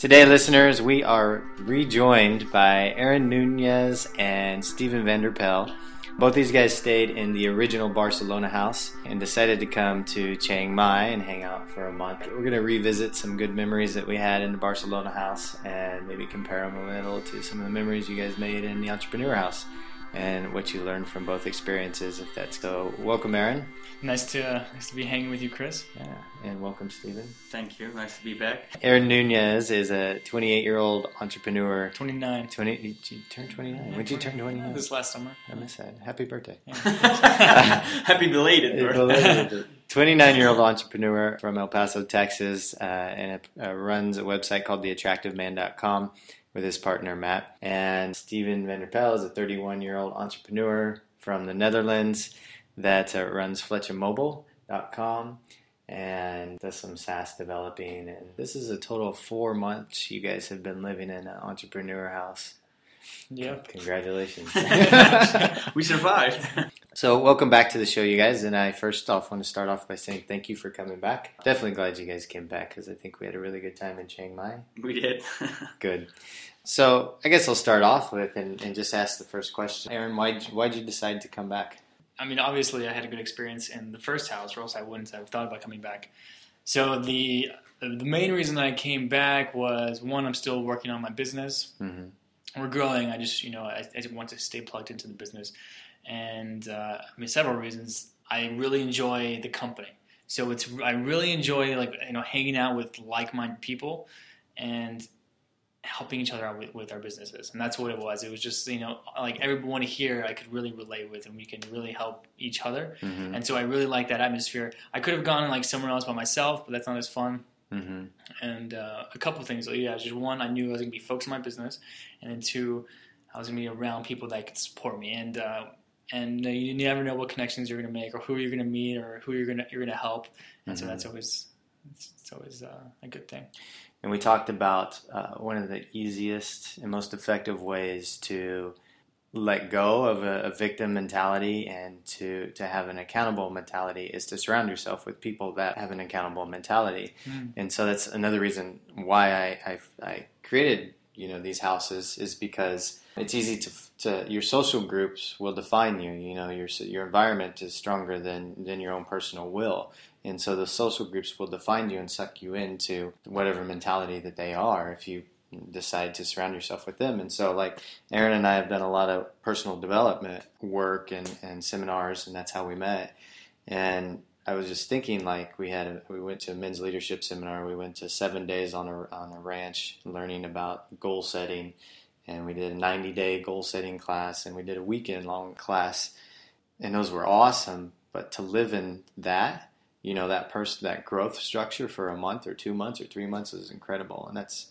Today, listeners, we are rejoined by Aaron Nunez and Steven Van der Peijl. Both these guys stayed in the original Barcelona house and decided to come to Chiang Mai and hang out for a month. We're going to revisit some good memories that we had in the Barcelona house and maybe compare them a little to some of the memories you guys made in the entrepreneur house and what you learned from both experiences. If that's so, welcome, Aaron. Nice to uh, nice to be hanging with you, Chris. Yeah, and welcome, Steven. Thank you. Nice to be back. Aaron Nunez is a 28 year old entrepreneur. 29. 20, you turned 29. When did you turn 29? This last summer. I miss that. Happy birthday. Happy belated. birthday. 29 year old entrepreneur from El Paso, Texas, uh, and it, uh, runs a website called theattractiveman.com with his partner Matt. And Steven Van der Peijl is a 31 year old entrepreneur from the Netherlands that uh, runs FlechaMobile.com and does some SaaS developing. And this is a total of four months you guys have been living in an entrepreneur house. Yep. Congratulations. we survived. So, welcome back to the show, you guys. And I first off want to start off by saying thank you for coming back. Definitely glad you guys came back because I think we had a really good time in Chiang Mai. We did. good. So, I guess I'll start off with and, and just ask the first question. Aaron, why'd, why'd you decide to come back? I mean, obviously, I had a good experience in the first house, or else I wouldn't have thought about coming back. So, the the main reason I came back was one, I'm still working on my business. Mm-hmm. We're growing. I just, you know, I, I want to stay plugged into the business. And uh, I mean, several reasons. I really enjoy the company. So it's I really enjoy like you know hanging out with like-minded people, and helping each other out with, with, our businesses. And that's what it was. It was just you know like everyone here i could really relate with and we can really help each other. Mm-hmm. and so i really like that atmosphere. I could have gone like somewhere else by myself but that's not as fun. Mm-hmm. and uh, a couple things so yeah just one i knew i was going to be focused on my business. And then two i was going to be around people that could support me. And uh, and you never know what connections you're going to make or who you're going to meet or who you're going to you're going to help. And so Mhm. that's always it's, it's always uh, a good thing And we talked about uh, one of the easiest and most effective ways to let go of a, a victim mentality and to, to have an accountable mentality is to surround yourself with people that have an accountable mentality. Mm. And so that's another reason why I, I, I created you know these houses is because it's easy to, to your social groups will define you. You know your your environment is stronger than than your own personal will. And so the social groups will define you and suck you into whatever mentality that they are if you decide to surround yourself with them. And so, like, Aaron and I have done a lot of personal development work and, and seminars, and that's how we met. And I was just thinking, like, we had a, we went to a men's leadership seminar. We went to seven days on a, on a ranch learning about goal setting. And we did a 90 day goal setting class, and we did a weekend long class. And those were awesome. But to live in that, you know that person that growth structure for a month or two months or three months is incredible and that's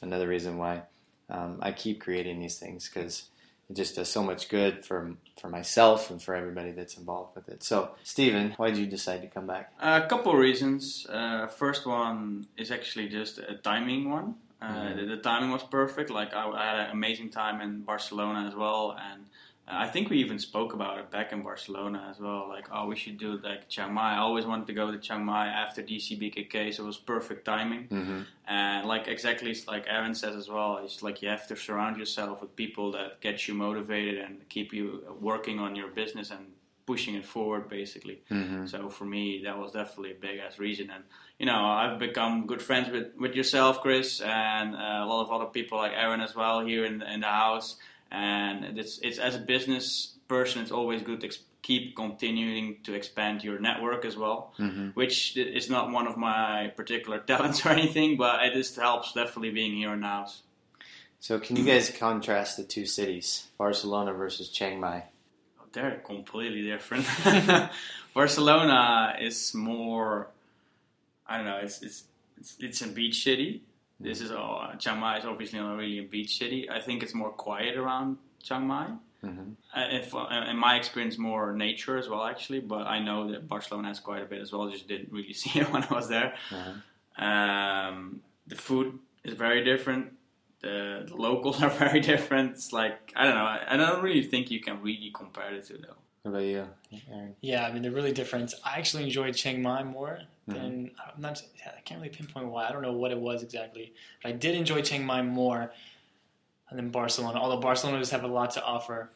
another reason why um, i keep creating these things because it just does so much good for for myself and for everybody that's involved with it so steven why did you decide to come back a couple reasons. Uh, first one is actually just a timing one. Uh, the, the timing was perfect. Like I, I had an amazing time in Barcelona as well, and uh, I think we even spoke about it back in Barcelona as well. Like, oh, we should do it like Chiang Mai. I always wanted to go to Chiang Mai after DCBKK, so it was perfect timing. mm-hmm. And like exactly like Aaron says as well, it's like you have to surround yourself with people that get you motivated and keep you working on your business and pushing it forward, basically. Mm-hmm. So for me, that was definitely a big ass reason. And you know, I've become good friends with, with yourself, Chris, and uh, a lot of other people like Aaron as well here in the, in the house. And it's it's as a business person, it's always good to ex- keep continuing to expand your network as well. Mm-hmm. Which is not one of my particular talents or anything, but it just helps definitely being here in the house. so can you guys contrast the two cities barcelona versus chiang mai They're completely different. Barcelona is more, I don't know, it's it's it's, it's a beach city. This is oh, Chiang Mai is obviously not really a beach city. I think it's more quiet around Chiang Mai. mm-hmm. Uh, if, uh, in my experience, more nature as well, actually. But I know that Barcelona has quite a bit as well. Just didn't really see it when I was there. Uh-huh. Um, the food is very different. The, the locals are very different. It's like I don't know. I, I don't really think you can really compare the two though. what about you aaron Yeah, I mean they're really different. I actually enjoyed Chiang Mai more Mhm. then I'm not. I can't really pinpoint why. I don't know what it was exactly, but I did enjoy Chiang Mai more than Barcelona. Although Barcelona does have a lot to offer.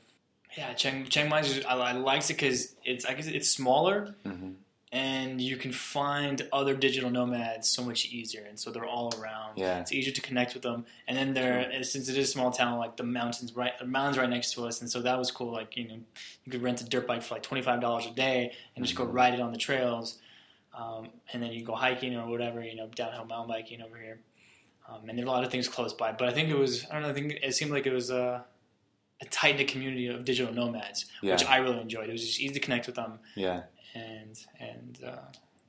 Yeah, Chiang, Chiang Mai. is- I, I liked it because it's I guess it's smaller hmm and you can find other digital nomads so much easier, and so they're all around. Yeah. It's easier to connect with them, and then there, since it is a small town, like the mountains right, the mountains right next to us, and so that was cool. Like you know, you could rent a dirt bike for like twenty five dollars a day and just go Mhm. ride it on the trails, um, and then you go hiking or whatever, you know, downhill mountain biking over here. Um, and there are a lot of things close by, but I think it was I don't know. I think it seemed like it was a, a tight knit community of digital nomads, Yeah. which I really enjoyed. It was just easy to connect with them Yeah. And and uh,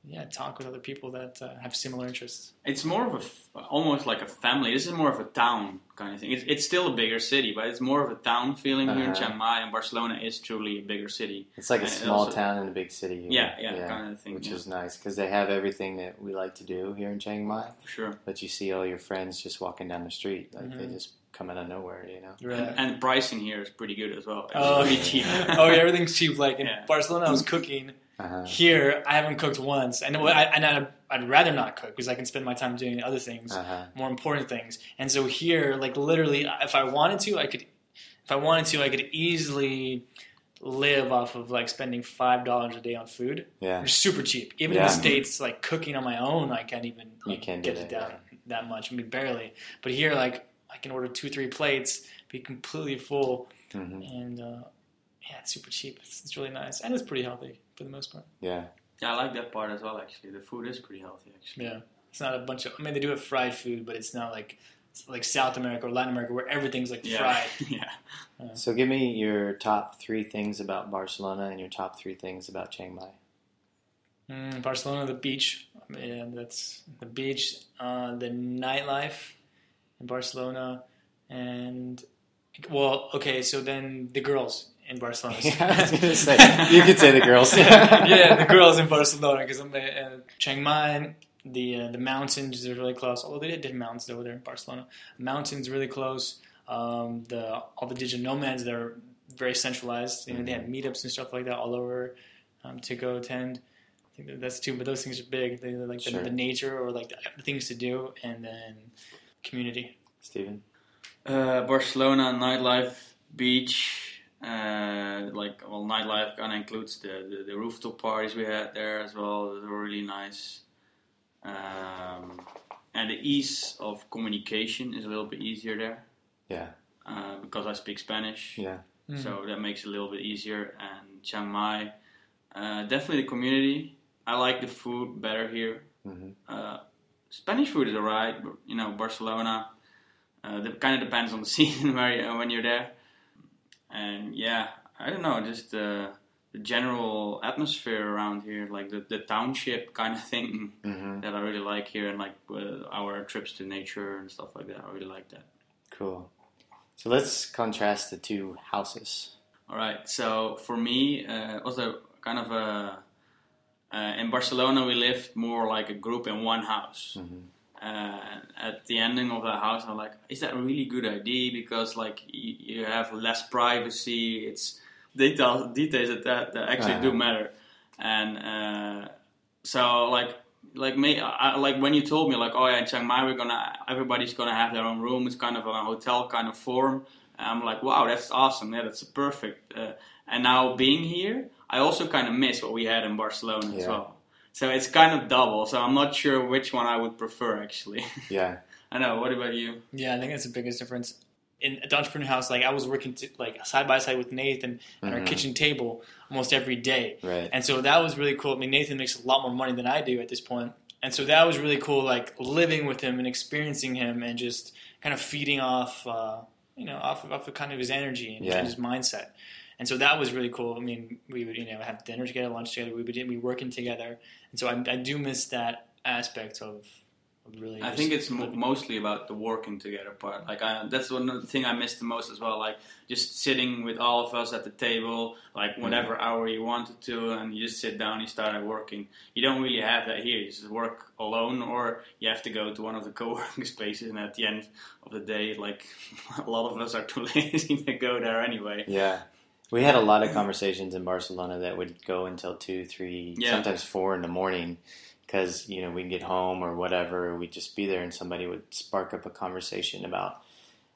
yeah, talk with other people that uh, have similar interests. It's more of a f- almost like a family. This is more of a town kind of thing. It's, it's still a bigger city, but it's more of a town feeling here in Uh-huh. Chiang Mai, and Barcelona is truly a bigger city. It's like a And it small also- town in a big city. here. Yeah, yeah, kind of thing. Which yeah, is nice because they have everything that we like to do here in Chiang Mai. for sure. But you see all your friends just walking down the street, like they Mhm. just come out of nowhere, you know. Right. And, and pricing here is pretty good as well. It's Oh, pretty cheap. oh yeah, everything's cheap. Like in Yeah. Barcelona, I was cooking. Uh-huh. Here, I haven't cooked once, and I, and I'd, I'd rather not cook because I can spend my time doing other things, Uh-huh. more important things. And so here, like literally, if I wanted to, I could. If I wanted to, I could easily live off of like spending five dollars a day on food. Yeah. It's super cheap. Even Yeah. in the states, like cooking on my own, I can't even You like, can't do get it that, down that much. I mean, barely. But here, like, I can order two, three plates, be completely full, hmm and uh, yeah, it's super cheap. It's, it's really nice, and it's pretty healthy for the most part. Yeah. Yeah, I like that part as well. Actually, the food is pretty healthy. Actually, Yeah, it's not a bunch of. I mean, they do have fried food, but it's not like like South America or Latin America where everything's like yeah, fried. yeah. So give me your top three things about Barcelona and your top three things about Chiang Mai. Mm, Barcelona, the beach. Yeah, that's the beach. Uh, the nightlife in Barcelona, and well, okay. So then the girls in Barcelona. Yeah, I was gonna say you could say the girls. yeah, the girls in Barcelona because I'm uh, Chiang Mai. The uh, the mountains are really close. Although they did mountains over there in Barcelona, mountains really close. Um, the all the digital nomads they're very centralized. You know, they have meetups and stuff like that all over um, to go attend. I think that that's two, but those things are big. They're like the, Sure. the nature or like the things to do, and then community. Steven. Uh, Barcelona nightlife, beach, uh, like well, nightlife kind of includes the, the the rooftop parties we had there as well. They were really nice. Um, and the ease of communication is a little bit easier there. Yeah. Uh, because I speak Spanish. Yeah. Mm. so that makes it a little bit easier. And Chiang Mai, uh, definitely the community. I like the food better here. hmm Uh, Spanish food is alright, but you know Barcelona. Uh, it kind of depends on the season where you, when you're there. And yeah, I don't know, just uh, the general atmosphere around here, like the, the township kind of thing hmm that I really like here, and like uh, our trips to nature and stuff like that. I really like that. Cool. So let's contrast the two houses. All right. So for me, uh, it was kind of a uh, in Barcelona we lived more like a group in one house. hmm Uh, at the ending of the house, I'm like, is that a really good idea? Because like you, you have less privacy. It's details details that that, that actually do Uh-huh. matter. And uh, so like like me, I, like when you told me like, oh yeah, in Chiang Mai we're gonna everybody's gonna have their own room. It's kind of a hotel kind of form. I'm like, wow, that's awesome. Yeah, that's perfect. Uh, and now being here, I also kind of miss what we had in Barcelona as well. So it's kind of double. So I'm not sure which one I would prefer actually. Yeah. I know. What about you? Yeah, I think that's the biggest difference. In the entrepreneur house, like I was working to, like side by side with Nathan at our Mhm. kitchen table almost every day, Right. and so that was really cool. I mean, Nathan makes a lot more money than I do at this point. point, and so that was really cool. Like living with him and experiencing him, and just kind of feeding off, uh, you know, off of, off of kind of his energy and Yeah. his mindset. And so that was really cool. I mean, we would you know have dinner together, lunch together. We would be working together, and so I, I do miss that aspect of, of really. I think it's mo- mostly about the working together part. Like I, that's one of the thing I miss the most as well. Like just sitting with all of us at the table, like whatever hour you wanted to, and you just sit down, and you started working. You don't really have that here. You just work alone, or you have to go to one of the co-working spaces. And at the end of the day, like a lot of us are too lazy to go there anyway. Yeah. We had a lot of conversations in Barcelona that would go until two, three, Yeah. sometimes four in the morning because you know we'd get home or whatever, we'd just be there, and somebody would spark up a conversation about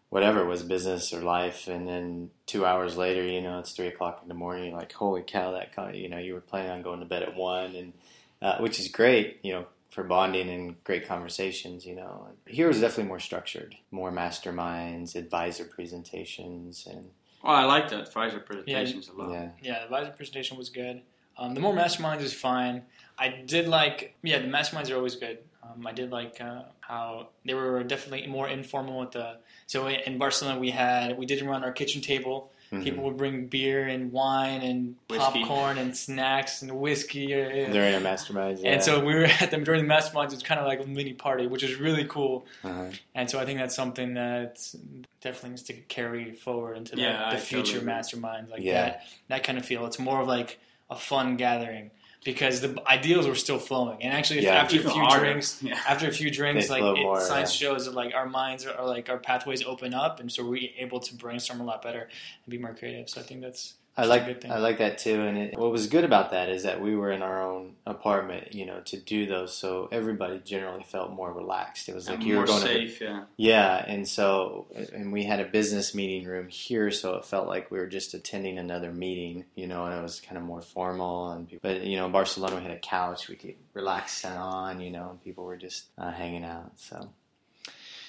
whatever was business or life, and then two hours later, you know, it's three o'clock in the morning. You're like, holy cow, that kind you know, you were planning on going to bed at one, and uh, which is great, you know, for bonding and great conversations. You know, here was definitely more structured, more masterminds, advisor presentations, and Oh, I like that advisor presentations a lot. yeah, Yeah, the advisor presentation was good. Um, the more masterminds is fine. I did like, yeah, the masterminds are always good. Um, I did like uh, how they were definitely more informal with the. So in Barcelona, we had we didn't run our kitchen table. Mhm. People would bring beer and wine and Whiskey. popcorn and snacks and whiskey. during our masterminds. Yeah. And so we were at them during the masterminds. It's kind of like a mini party, which is really cool. uh-huh. And so I think that's something that definitely needs to carry forward into the, Yeah, I the future totally masterminds like Yeah. that. That kind of feel. It's more of like a fun gathering because the ideals were still flowing. And actually, Yeah. after a few harder. drinks, Yeah. after a few drinks, They like it, more, science yeah. shows that like our minds are, are like our pathways open up, and so we're able to brainstorm a lot better and be more creative. So I think that's I like. I like that too. And it, what was good about that is that we were in our own apartment, you know, to do those. So everybody generally felt more relaxed. It was like And you were going to yeah. yeah. And so and we had a business meeting room here, so it felt like we were just attending another meeting, you know, and it was kind of more formal. And people, but you know, in Barcelona we had a couch we could relax on, you know, and people were just uh, hanging out. So.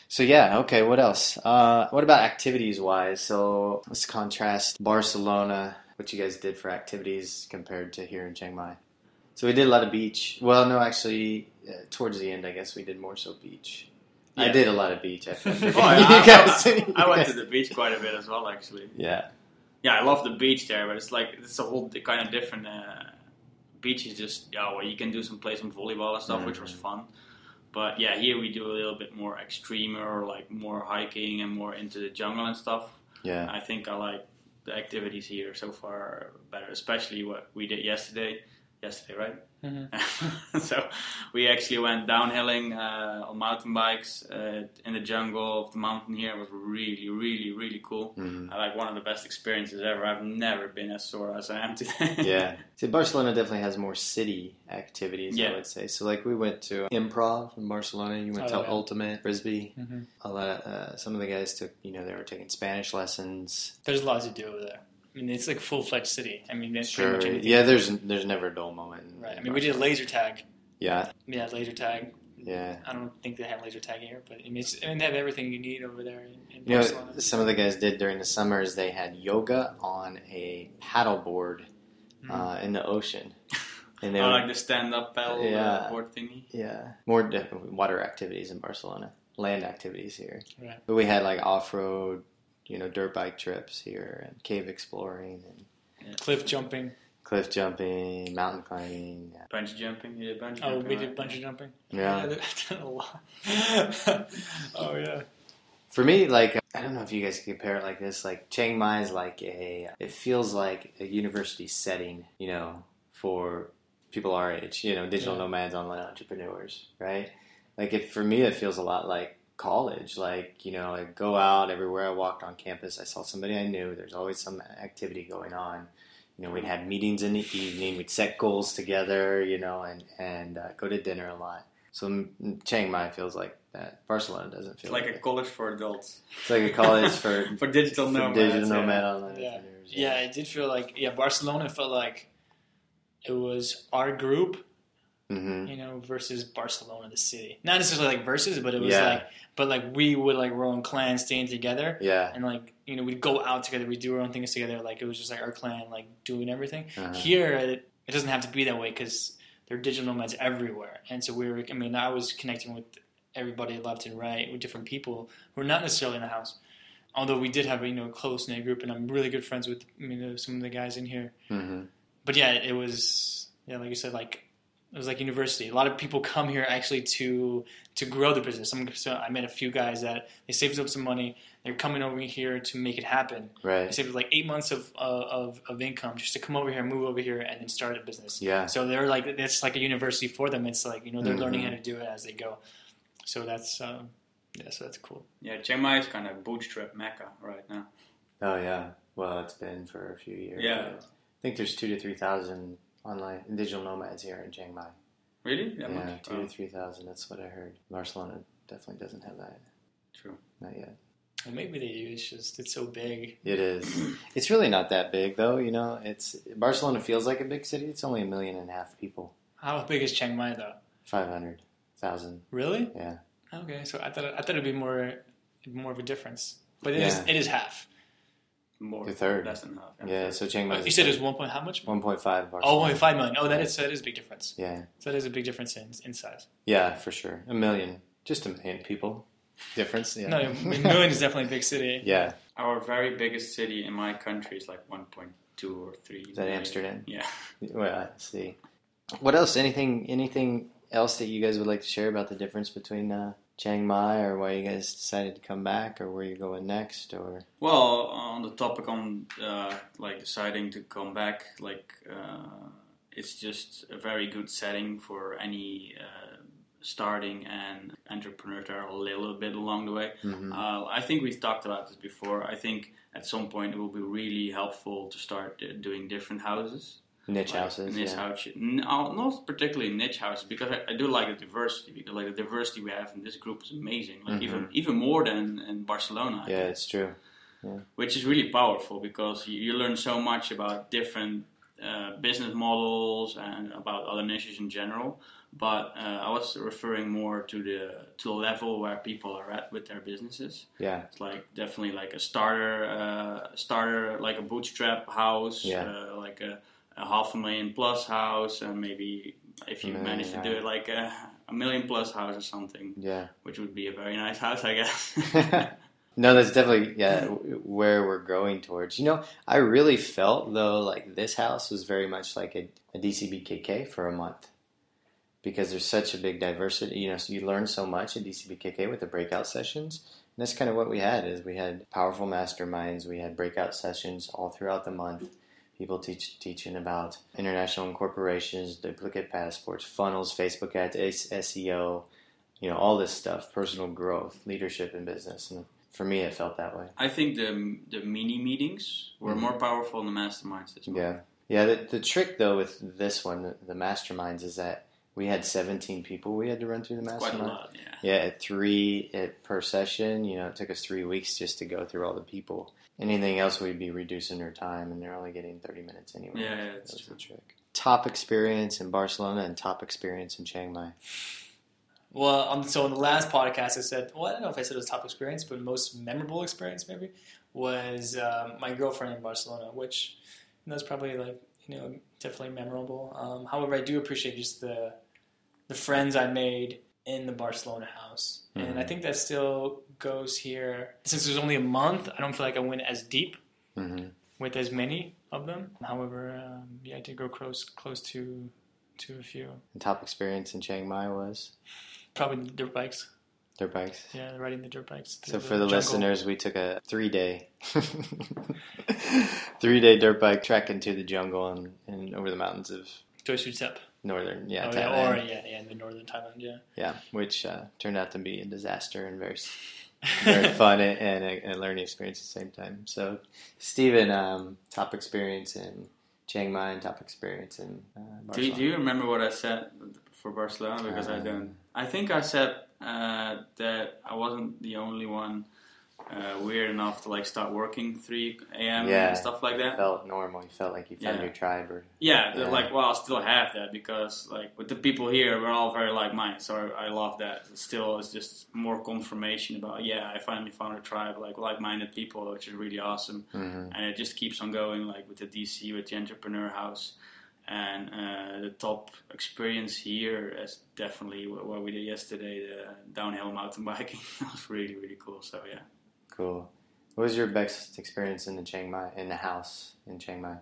So yeah, okay. What else? Uh, what about activities wise? So let's contrast Barcelona, what you guys did for activities compared to here in Chiang Mai. So we did a lot of beach. Well, no, actually, uh, towards the end, I guess we did more so beach. I did a lot of beach. I, I. Oh, yeah, I, guys- I- I went to the beach quite a bit as well, actually. Yeah, Yeah, I love the beach there, but it's like it's a whole kind of different. Uh, beach is just yeah, well, you can do some play some volleyball and stuff, which was Mhm. fun. But yeah, here we do a little bit more extreme or like more hiking and more into the jungle and stuff. yeah, I think I like the activities here so far better, especially what we did yesterday. Yesterday, right? Mhm. so we actually went downhilling uh, on mountain bikes uh, in the jungle of the mountain here. It was really, really, really cool. hmm I like one of the best experiences ever. I've never been as sore as I am today. yeah. See, Barcelona definitely has more city activities. I would say. So, like, we went to improv in Barcelona. You went Oh, to yeah. Ultimate Frisbee. Mhm. A lot. Of, uh, some of the guys took. You know, they were taking Spanish lessons. there's a lot to do over there. I mean, it's like a full fledged city. I mean, it's Sure. pretty much anything. Yeah. There's there's never a dull moment. in- Right. I mean, we did Barcelona. laser tag. Yeah. Yeah, laser tag. Yeah. I don't think they have laser tag here, but I mean, it's, I mean they have everything you need over there in, in You Barcelona. know, some of the guys did during the summers. They had yoga on a paddleboard Mhm. uh, in the ocean, and they I were, like the stand-up paddle Yeah. uh, board thingy. yeah more water activities in Barcelona, land activities here. Right. But we had like off road, you know, dirt bike trips here and cave exploring and Cliff jumping. cliff jumping, mountain climbing. Yeah. Bungee jumping. You did bungee Oh, jumping. we right? did bungee jumping. Yeah. they've done a lot. oh yeah. For me, like I don't know if you guys can compare it like this. Like Chiang Mai is like a. It feels like a university setting, you know, for people our age. You know, digital Yeah. nomads, online entrepreneurs, right? Like if for me, it feels a lot like college. Like you know, I go out everywhere I walked on campus. I saw somebody I knew. There's always some activity going on. You know, we'd have meetings in the evening. We'd set goals together. You know, and and uh, go to dinner a lot. So Chiang Mai feels like that. Barcelona doesn't feel It's like like a college for adults. it's like a college for For digital for nomads. digital yeah. nomad online Yeah. Yeah, it did feel like yeah. Barcelona felt like it was our group, hmm you know, versus Barcelona, the city. Not necessarily like versus, but it was Yeah. like, but like we would like our own clan staying together, Yeah. and like you know we'd go out together, we'd do our own things together. Like it was just like our clan, like doing everything. Uh-huh. Here, it, it doesn't have to be that way because there are digital nomads everywhere, and so we were. I mean, I was connecting with everybody left and right with different people who are not necessarily in the house. Although we did have a you know close knit group, and I'm really good friends with you know some of the guys in here. hmm But yeah, it was yeah, like you said, like it was like university. A lot of people come here actually to to grow the business. Some, so I met a few guys that they saved up some money. They're coming over here to make it happen. Right. They saved like eight months of, uh, of of income just to come over here, move over here, and then start a business. Yeah. So they're like it's like a university for them. It's like you know they're learning Mhm. how to do it as they go. So that's um, yeah, so that's cool. Yeah, Chiang Mai is kind of bootstrap mecca right now. Oh yeah. Well, it's been for a few years. Yeah. I think there's two to three thousand online digital nomads here in Chiang Mai. Really? That yeah, much? two Oh, to three thousand. That's what I heard. Barcelona definitely doesn't have that. True. Not yet. Well, maybe they do. It's just it's so big. It is. it's really not that big though. You know, it's Barcelona feels like a big city. It's only a million and a half people. How big is Chiang Mai though? Five hundred thousand. Really? Yeah. Okay, so I thought I thought it'd be more more of a difference, but it is Yeah. it is half. More. The third. Less than half. Yeah. So Chiang Mai. you said it was one point how much? one point five. Oh, 1.5 million. Oh, that is that is a big difference. Yeah. So that is a big difference in, in size. Yeah, for sure. A million. Just a million people. Difference. Yeah. No, a million is definitely a big city. yeah. Our very biggest city in my country is like 1.2 or 3. Is that Amsterdam? Yeah. Well, I see. What else? Anything? Anything else that you guys would like to share about the difference between uh, Chiang Mai, or why you guys decided to come back, or where you're going next, or Well, on the topic on uh, like deciding to come back, like uh, it's just a very good setting for any uh, starting and entrepreneurs that are a little bit along the way. Mhm. Uh, I think we've talked about this before. I think at some point it will be really helpful to start uh, doing different houses. Niche like houses? Niche yeah. house, no, not particularly niche houses, because I, I do like the diversity. Because like the diversity we have in this group is amazing. Like Mhm. even even more than in Barcelona. I Yeah, think it's true. which is really powerful because you, you learn so much about different uh, business models and about other niches in general. But uh, I was referring more to the to the level where people are at with their businesses. Yeah. It's like definitely like a starter, uh, starter like a bootstrap house, Yeah. uh, like a, a half a million plus house, and maybe if you Million, manage to do it like a, a million plus house or something, Yeah. which would be a very nice house, I guess. no, that's definitely yeah where we're growing towards. You know, I really felt though like this house was very much like a, a DCBKK for a month because there's such a big diversity. You know, so you learn so much at DCBKK with the breakout sessions. And that's kind of what we had is we had powerful masterminds. We had breakout sessions all throughout the month. People teach teaching about international incorporations, duplicate passports, funnels, Facebook ads, SEO, you know, all this stuff, personal growth, leadership in business. And for me, it felt that way. I think the the mini meetings were Mhm. more powerful than the masterminds. Yeah. Yeah. The, the trick, though, with this one, the, the masterminds, is that we had 17 people we had to run through the It's quite a lot. Yeah. Yeah, at three at, per session. You know, it took us three weeks just to go through all the people. Anything else, we'd be reducing their time, and they're only getting 30 minutes anyway. Yeah, yeah, that that's the trick. Top experience in Barcelona and top experience in Chiang Mai. Well, um, so in the last podcast, I said, well, I don't know if I said it was top experience, but most memorable experience maybe was um, my girlfriend in Barcelona, which you know, is probably like you know definitely memorable. Um, however, I do appreciate just the the friends I made in the Barcelona house, and I Mhm. think that still goes here. Since there's only a month, I don't feel like I went as deep hmm with as many of them. However, um, yeah, I did go close close to to a few. And top experience in Chiang Mai was Probably the dirt bikes. dirt bikes. Yeah, riding the dirt bikes. So for the listeners, we took a three day, three day dirt bike trek into the jungle and, and over the mountains of Doi Suthep. Northern, yeah, oh, Thailand. yeah, or yeah, yeah, in the northern Thailand, yeah. Yeah, which uh, turned out to be a disaster and very, very fun and, and a, a learning experience at the same time. So, Steven, um, top experience in Chiang Mai and top experience in uh, Do you, Barcelona. do you remember what I said for Barcelona? Because I Uh, don't. I think I said uh, that I wasn't the only one uh, weird enough to like start working 3 a.m. Yeah. and stuff like that. felt normal. You felt like you found Yeah. your tribe, or Yeah, Yeah. like, well, I still have that because, like, with the people here, we're all very like-minded. So I, I love that. Still, it's just more confirmation about, yeah, I finally found a tribe, like like-minded people, which is really awesome. Mhm. And it just keeps on going, like with the DC, with the Entrepreneur House, and uh, the top experience here is definitely what, what we did yesterday, the downhill mountain biking. that was really, really cool. So yeah. Cool. What was your best experience in the Chiang Mai in the house in Chiang Mai?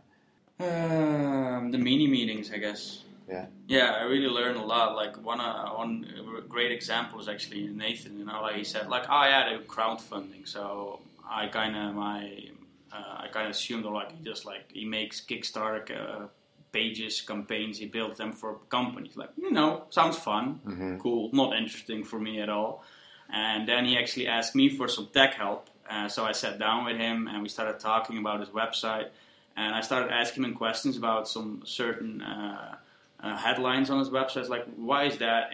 Um, the mini meetings, I guess. Yeah. Yeah, I really learned a lot. Like one, uh, one great example was actually Nathan. You know, like he said, like, oh yeah, they crowdfunding. So I kind of my, uh, I kind of assumed like he just like he makes Kickstarter uh, pages, campaigns. He builds them for companies. Like you know, sounds fun, hmm cool, not interesting for me at all. And then he actually asked me for some tech help. Uh, so I sat down with him and we started talking about his website. And I started asking him questions about some certain uh, uh, headlines on his website. Like, why is that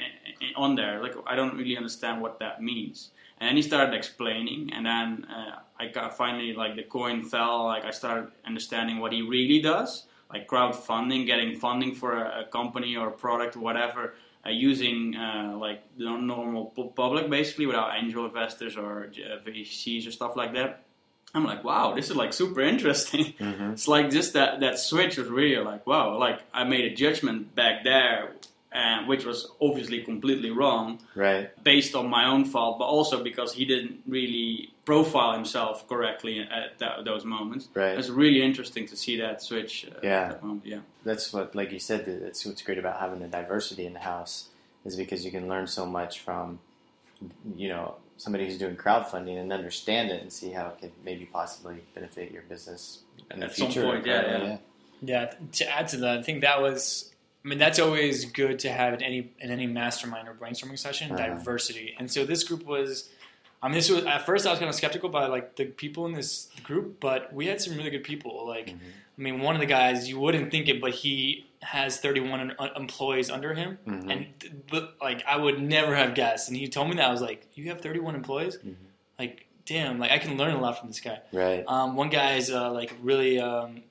on there? Like, I don't really understand what that means. And he started explaining, and then uh, I got finally like the coin fell. Like I started understanding what he really does, like crowdfunding, getting funding for a, a company or a product, or whatever, using uh, like the normal public, basically without angel investors or uh, VCs or stuff like that. I'm like, wow, this is like super interesting. Mm-hmm. It's like just that that switch was really like, wow, like I made a judgment back there and which was obviously completely wrong, right? Based on my own fault, but also because he didn't really profile himself correctly at that, those moments. Right. It's really interesting to see that switch. Uh, yeah, that yeah. That's what, like you said, that's what's great about having the diversity in the house is because you can learn so much from, you know, somebody who's doing crowdfunding and understand it and see how it could maybe possibly benefit your business in at the future. Point, yeah, yeah. yeah. Yeah. To add to that, I think that was I mean, that's always good to have in any in any mastermind or brainstorming session. Uh-huh. Diversity, and so this group was. I mean, this was at first I was kind of skeptical by like the people in this group, but we had some really good people. Like, mm-hmm. I mean, one of the guys you wouldn't think it, but he has 31 employees under him, mm-hmm. and but like I would never have guessed. And he told me that I was like, "You have 31 employees? Mm-hmm. Like, damn! Like I can learn a lot from this guy." Right. Um, one guy is uh, like really um,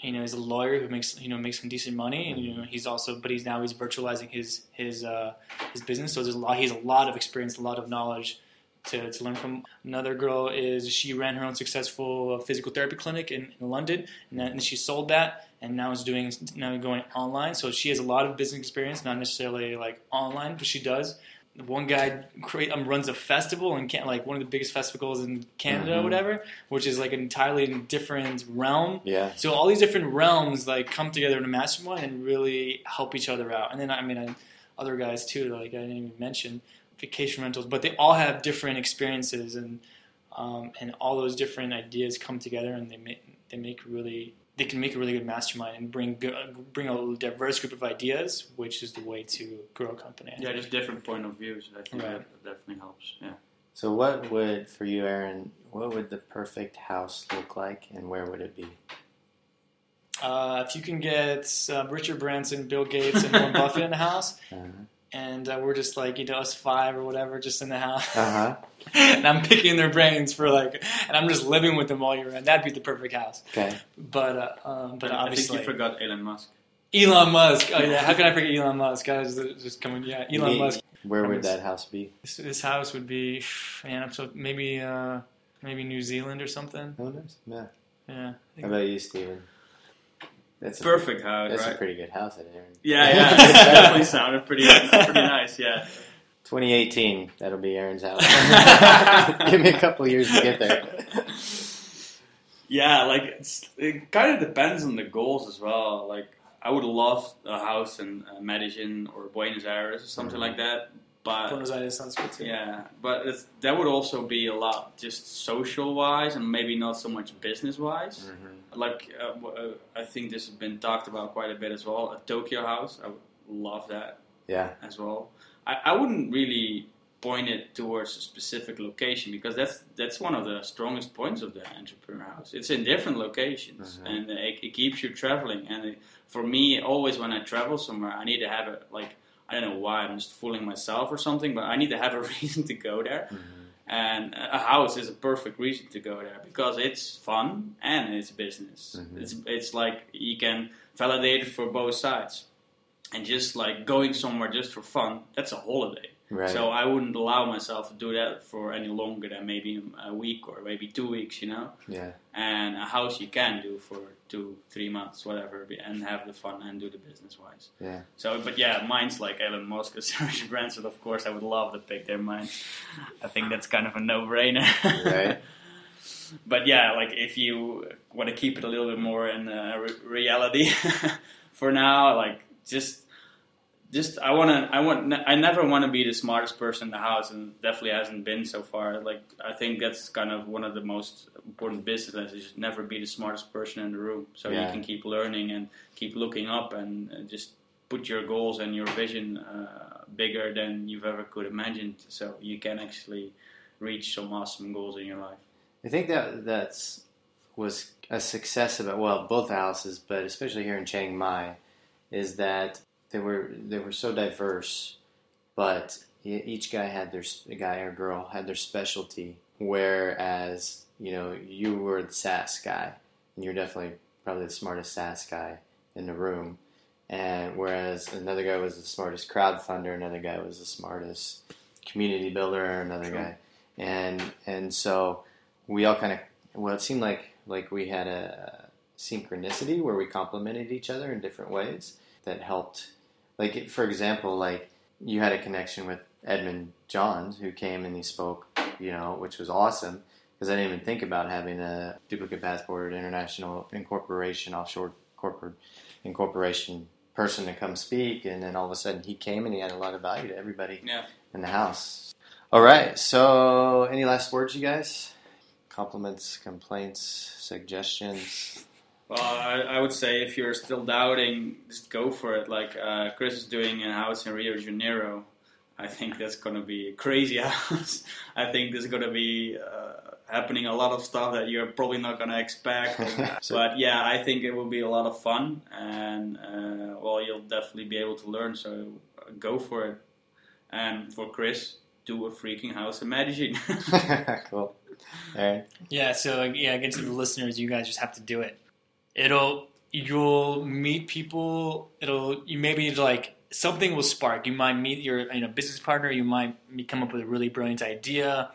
you know he's a lawyer who makes you know makes some decent money and you know he's also but he's now he's virtualizing his his uh, his business so there's a lot he has a lot of experience a lot of knowledge to, to learn from another girl is she ran her own successful physical therapy clinic in, in London and then she sold that and now is doing now going online so she has a lot of business experience not necessarily like online but she does one guy create, um, runs a festival and can like one of the biggest festivals in Canada mm-hmm. or whatever, which is like an entirely different realm. Yeah. So all these different realms like come together in a mastermind and really help each other out. And then I mean, I, other guys too, like I didn't even mention vacation rentals, but they all have different experiences and um, and all those different ideas come together and they make they make really they can make a really good mastermind and bring bring a diverse group of ideas, which is the way to grow a company. Yeah, just different point of views. I think right. that definitely helps. Yeah. So, what would for you, Aaron? What would the perfect house look like, and where would it be? Uh, if you can get uh, Richard Branson, Bill Gates, and Warren Buffett in the house, uh-huh and uh, we're just like you know us five or whatever just in the house. Uh-huh. and i'm picking their brains for like and i'm just living with them all year round. That'd be the perfect house. Okay. But uh, um, but I obviously think you forgot elon musk. Elon musk. Oh yeah. How can i forget elon musk? Guys just coming yeah elon musk. where would that house be? This, this house would be man so maybe uh, maybe new zealand or something. Oh nice yeah. Yeah. How about you steven that's perfect a, house. That's right? a pretty good house in here. Yeah, yeah, it definitely sounded pretty pretty nice. Yeah. 2018, that'll be Aaron's house. Give me a couple years to get there. Yeah, like it kind of depends on the goals as well. Like I would love a house in uh, Medellin or Buenos Aires or something mm-hmm. like that. But Buenos Aires sounds good too. Yeah, but that would also be a lot just social wise and maybe not so much business wise. Mm-hmm. Like uh, uh, I think this has been talked about quite a bit as well. A Tokyo house, I would love that. Yeah, as well. I, I wouldn't really point it towards a specific location because that's that's one of the strongest points of the entrepreneur house. It's in different locations mm-hmm. and it, it, keeps you traveling. And it, for me, always when I travel somewhere, I need to have it like I don't know why I'm just fooling myself or something, but I need to have a reason to go there. Mm-hmm. And a house is a perfect reason to go there because it's fun and it's business. Mm-hmm. It's it's like you can validate it for both sides, and just like going somewhere just for fun, that's a holiday. Right. So I wouldn't allow myself to do that for any longer than maybe a week or maybe two weeks, you know. Yeah. And a house you can do for two, three months, whatever, and have the fun and do the business wise. Yeah. So, but yeah, mine's like Elon Musk or Sergey Branson. Of course, I would love to pick their minds. I think that's kind of a no-brainer. right. But yeah, like if you want to keep it a little bit more in uh, re- reality for now, like just just I want to I want I never want to be the smartest person in the house, and definitely hasn't been so far. Like I think that's kind of one of the most important business lessons: is never be the smartest person in the room, so yeah. you can keep learning and keep looking up and just put your goals and your vision uh, bigger than you've ever could imagine, so you can actually reach some awesome goals in your life. I think that that's was a success about well both houses, but especially here in Chiang Mai, is that they were they were so diverse, but each guy had their guy or girl had their specialty. Whereas you know you were the SaaS guy, and you're definitely probably the smartest SaaS guy in the room. And whereas another guy was the smartest crowdfunder, another guy was the smartest community builder, another guy, and and so we all kind of well, it seemed like like we had a synchronicity where we complemented each other in different ways that helped. Like for example, like you had a connection with Edmund Johns who came and he spoke, you know, which was awesome because I didn't even think about having a duplicate passport, international incorporation, offshore corporate incorporation person to come speak, and then all of a sudden he came and he had a lot of value to everybody Yeah. in the house. All right, so any last words, you guys? Compliments, complaints, suggestions. Well, I, I would say if you're still doubting, just go for it. Like uh, Chris is doing a house in Rio de Janeiro. I think that's going to be a crazy house. I think there's going to be uh, happening a lot of stuff that you're probably not going to expect. So- but yeah, I think it will be a lot of fun, and uh, well, you'll definitely be able to learn. So uh, go for it. And for Chris, do a freaking house imagine. cool. Aaron? Yeah, so yeah, again to the listeners, you guys just have to do it. It'll you'll meet people. It'll you maybe like something will spark. You might meet your you know business partner. You might come up with a really brilliant idea.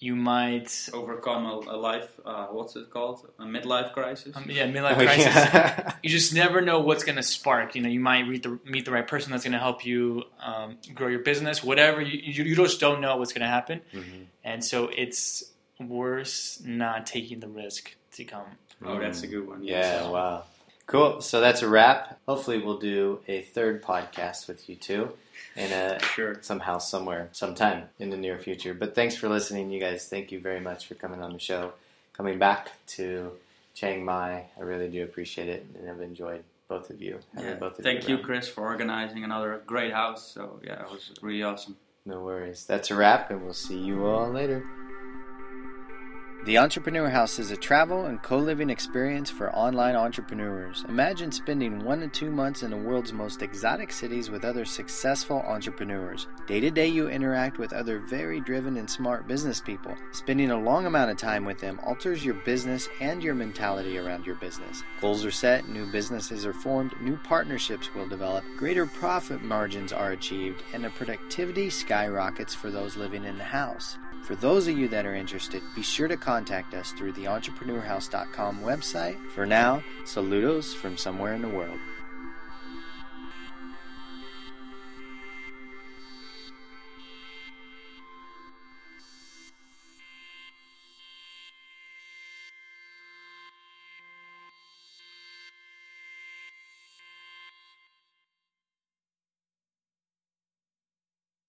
You might Overcome a, a life, uh, what's it called? A midlife crisis. um, yeah midlife Oh, crisis. yeah. You just never know what's going to spark. You know, you might meet the meet the right person that's going to help you um, grow your business. Whatever you, you you just don't know what's going to happen, Mhm. and so it's worse not taking the risk to come. Oh, that's a mm. good one. Yeah, wow. Cool. So that's a wrap. Hopefully, we'll do a third podcast with you two in a Sure. somehow, somewhere, sometime in the near future. But thanks for listening, you guys. Thank you very much for coming on the show, coming back to Chiang Mai. I really do appreciate it, and I've enjoyed both of you. Yeah. both of Thank you, around. Chris, for organizing another great house. So yeah, it was really awesome. No worries. That's a wrap, and we'll see you all later. The Entrepreneur House is a travel and co living experience for online entrepreneurs. Imagine spending one to two months in the world's most exotic cities with other successful entrepreneurs. Day to day, you interact with other very driven and smart business people. Spending a long amount of time with them alters your business and your mentality around your business. Goals are set, new businesses are formed, new partnerships will develop, greater profit margins are achieved, and the productivity skyrockets for those living in the house. For those of you that are interested, be sure to contact us through the entrepreneurhouse.com website. For now, saludos from somewhere in the world.